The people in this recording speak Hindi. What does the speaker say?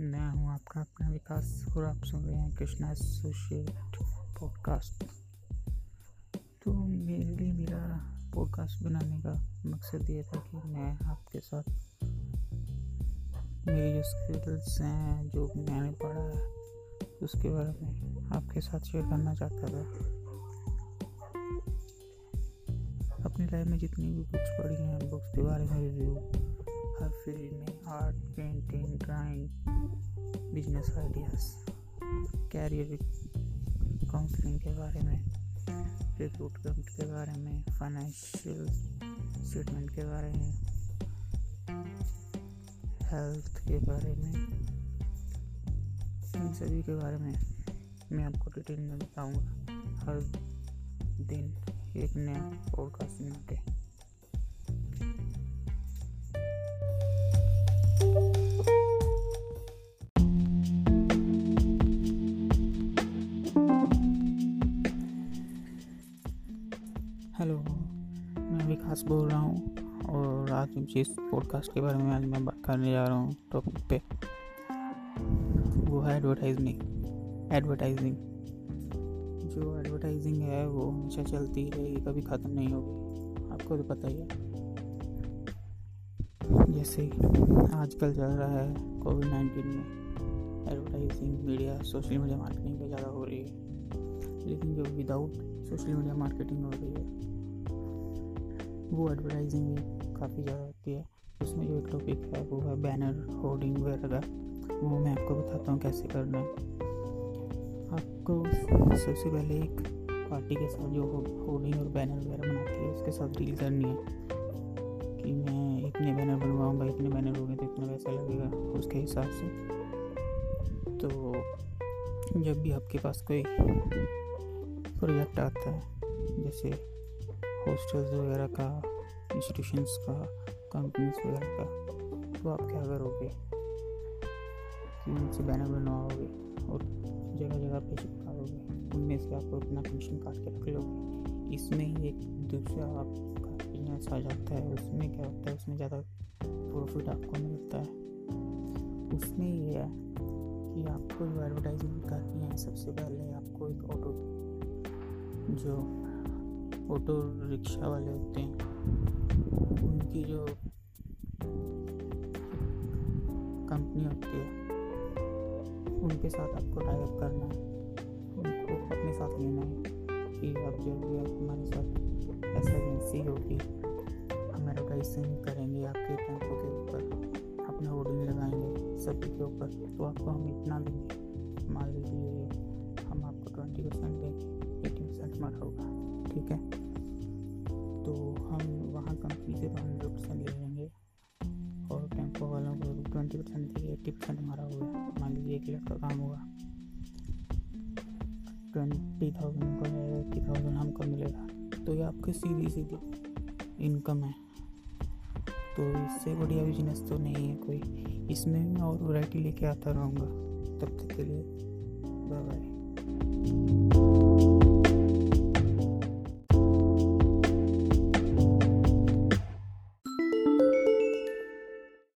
आपका अपना विकास, और आप सुन रहे हैं कृष्णा एसोसिएट पॉडकास्ट तो मेरे लिए मेरा पॉडकास्ट बनाने का मकसद ये था कि मैं आपके साथ मेरी जो स्किल्स हैं, जो मैंने पढ़ा है, उसके बारे में आपके साथ शेयर करना चाहता था। अपनी लाइफ में जितनी भी बुक्स पढ़ी हैं बुक्स के बारे में रिव्यू हर फ़ील्ड में art drawing business ideas career counselling के बारे में रिक्रूटमेंट के बारे में फाइनेंशियल स्टेटमेंट के बारे में हेल्थ के बारे में, इन सभी के बारे में मैं आपको डिटेल में बताऊँगा। हर दिन एक नया पॉडकास्ट में के हेलो, मैं विकास बोल रहा हूँ और आज जिस पॉडकास्ट के बारे में आज मैं बात करने जा रहा हूँ टॉपिक पे, वो है एडवर्टाइजिंग एडवर्टाइजिंग जो एडवर्टाइजिंग है, वो हमेशा चलती रहेगी कभी ख़त्म नहीं होगी, आपको तो पता ही है। जैसे आजकल चल रहा है कोविड नाइन्टीन में advertising media social media marketing पे ज़्यादा हो रही है। लेकिन जो विदाउट सोशल मीडिया मार्केटिंग हो रही है वो एडवर्टाइजिंग भी काफ़ी ज़्यादा होती है। उसमें जो एक टॉपिक है, वो है बैनर होर्डिंग वगैरह। वो मैं आपको बताता हूँ कैसे करना है। आपको सबसे पहले एक पार्टी के साथ जो होर्डिंग और बैनर वगैरह बनाती है, उसके साथ डील करनी है। कि मैं इतने बैनर बनवाऊँगा, इतने बैनर होंगे तो इतना पैसा लगेगा, उसके हिसाब से। तो जब भी आपके पास कोई प्रोजेक्ट आता है, जैसे हॉस्टल्स वगैरह का इंस्टीट्यूशंस का कंपनीज़ वगैरह का तो आप क्या करोगे? कि उनसे बैनर बनवाओगे और जगह जगह पे चिपकाओगे। उनमें से आप अपना कमीशन काट के रख लोगे। इसमें ही एक दूसरा आपका बिज़नेस आ जाता है। उसमें क्या होता है? उसमें ज़्यादा प्रॉफिट आपको मिलता है। उसमें ये है कि आपको जो एडवर्टाइजिंग करनी है, सबसे पहले आपको एक ऑटो जो ऑटो रिक्शा वाले होते हैं, उनकी जो कंपनी होती है, उनके साथ आपको टाइप करना है, उनको अपने साथ लेना है कि अब जब भी आप हमारे साथ ऐसा एजेंसी होगी हम एडवर्टाइजिंग करेंगे आपके टेंपो के ऊपर, अपना होर्डिंग लगाएँगे सभी के ऊपर तो आपको हम इतना देंगे। मान लीजिए हम आपको ट्वेंटी परसेंट देंगे एटी परसेंट हमारा होगा। ठीक है। तो हम वहाँ कंपनी से तो हंड्रेड परसेंट ले लेंगे। और टेंपो वालों को ट्वेंटी परसेंट देंगे एट्टी परसेंट हमारा होगा मान लीजिए एक लाख का काम होगा। ट्वेंटी थाउज़ेंड को एट्टी थाउज़ेंड हमको मिलेगा। तो ये आपकी सीधी सीधी इनकम है। तो इससे बढ़िया बिज़नेस तो नहीं है कोई। इसमें मैं और वैरायटी लेके आता रहूँगा। तब तक के लिए बाय बाय